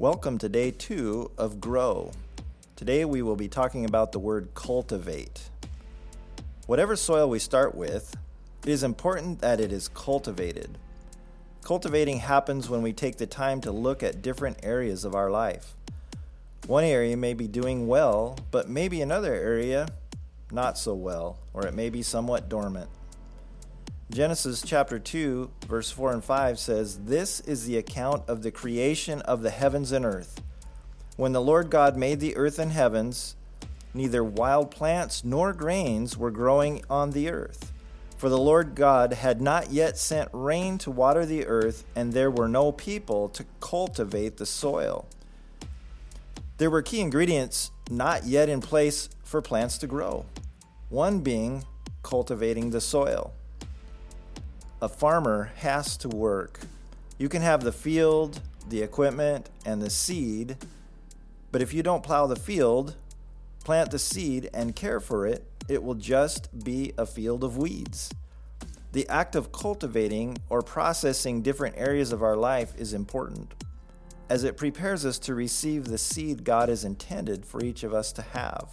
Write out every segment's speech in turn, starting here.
Welcome to day two of Grow. Today we will be talking about the word cultivate. Whatever soil we start with, it is important that it is cultivated. Cultivating happens when we take the time to look at different areas of our life. One area may be doing well, but maybe another area not so well, or it may be somewhat dormant. Genesis chapter 2, verse 4 and 5 says, This is the account of the creation of the heavens and earth. When the Lord God made the earth and heavens, neither wild plants nor grains were growing on the earth. For the Lord God had not yet sent rain to water the earth, and there were no people to cultivate the soil. There were key ingredients not yet in place for plants to grow, one being cultivating the soil a farmer has to work. You can have the field, the equipment, and the seed, but if you don't plow the field, plant the seed, and care for it, it will just be a field of weeds. The act of cultivating or processing different areas of our life is important, as it prepares us to receive the seed God has intended for each of us to have.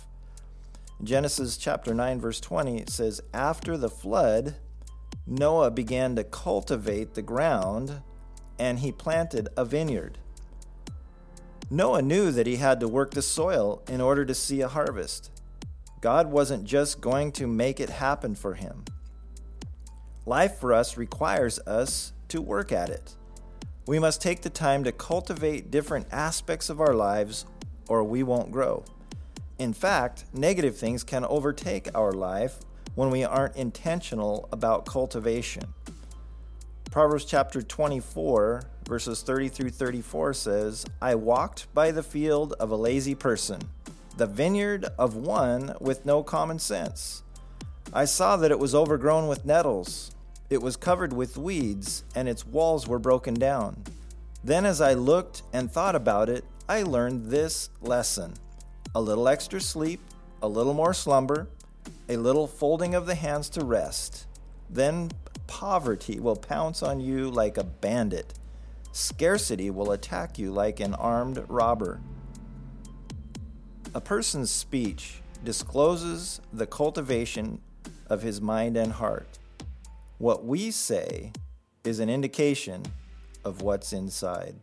Genesis chapter 9 verse 20 says after the flood Noah began to cultivate the ground and he planted a vineyard. Noah knew that he had to work the soil in order to see a harvest. God wasn't just going to make it happen for him. Life for us requires us to work at it. We must take the time to cultivate different aspects of our lives or we won't grow. In fact, negative things can overtake our life when we aren't intentional about cultivation. Proverbs chapter 24, verses 30 through 34 says, I walked by the field of a lazy person, the vineyard of one with no common sense. I saw that it was overgrown with nettles, it was covered with weeds, and its walls were broken down. Then, as I looked and thought about it, I learned this lesson a little extra sleep, a little more slumber, a little folding of the hands to rest. Then poverty will pounce on you like a bandit. Scarcity will attack you like an armed robber. A person's speech discloses the cultivation of his mind and heart. What we say is an indication of what's inside.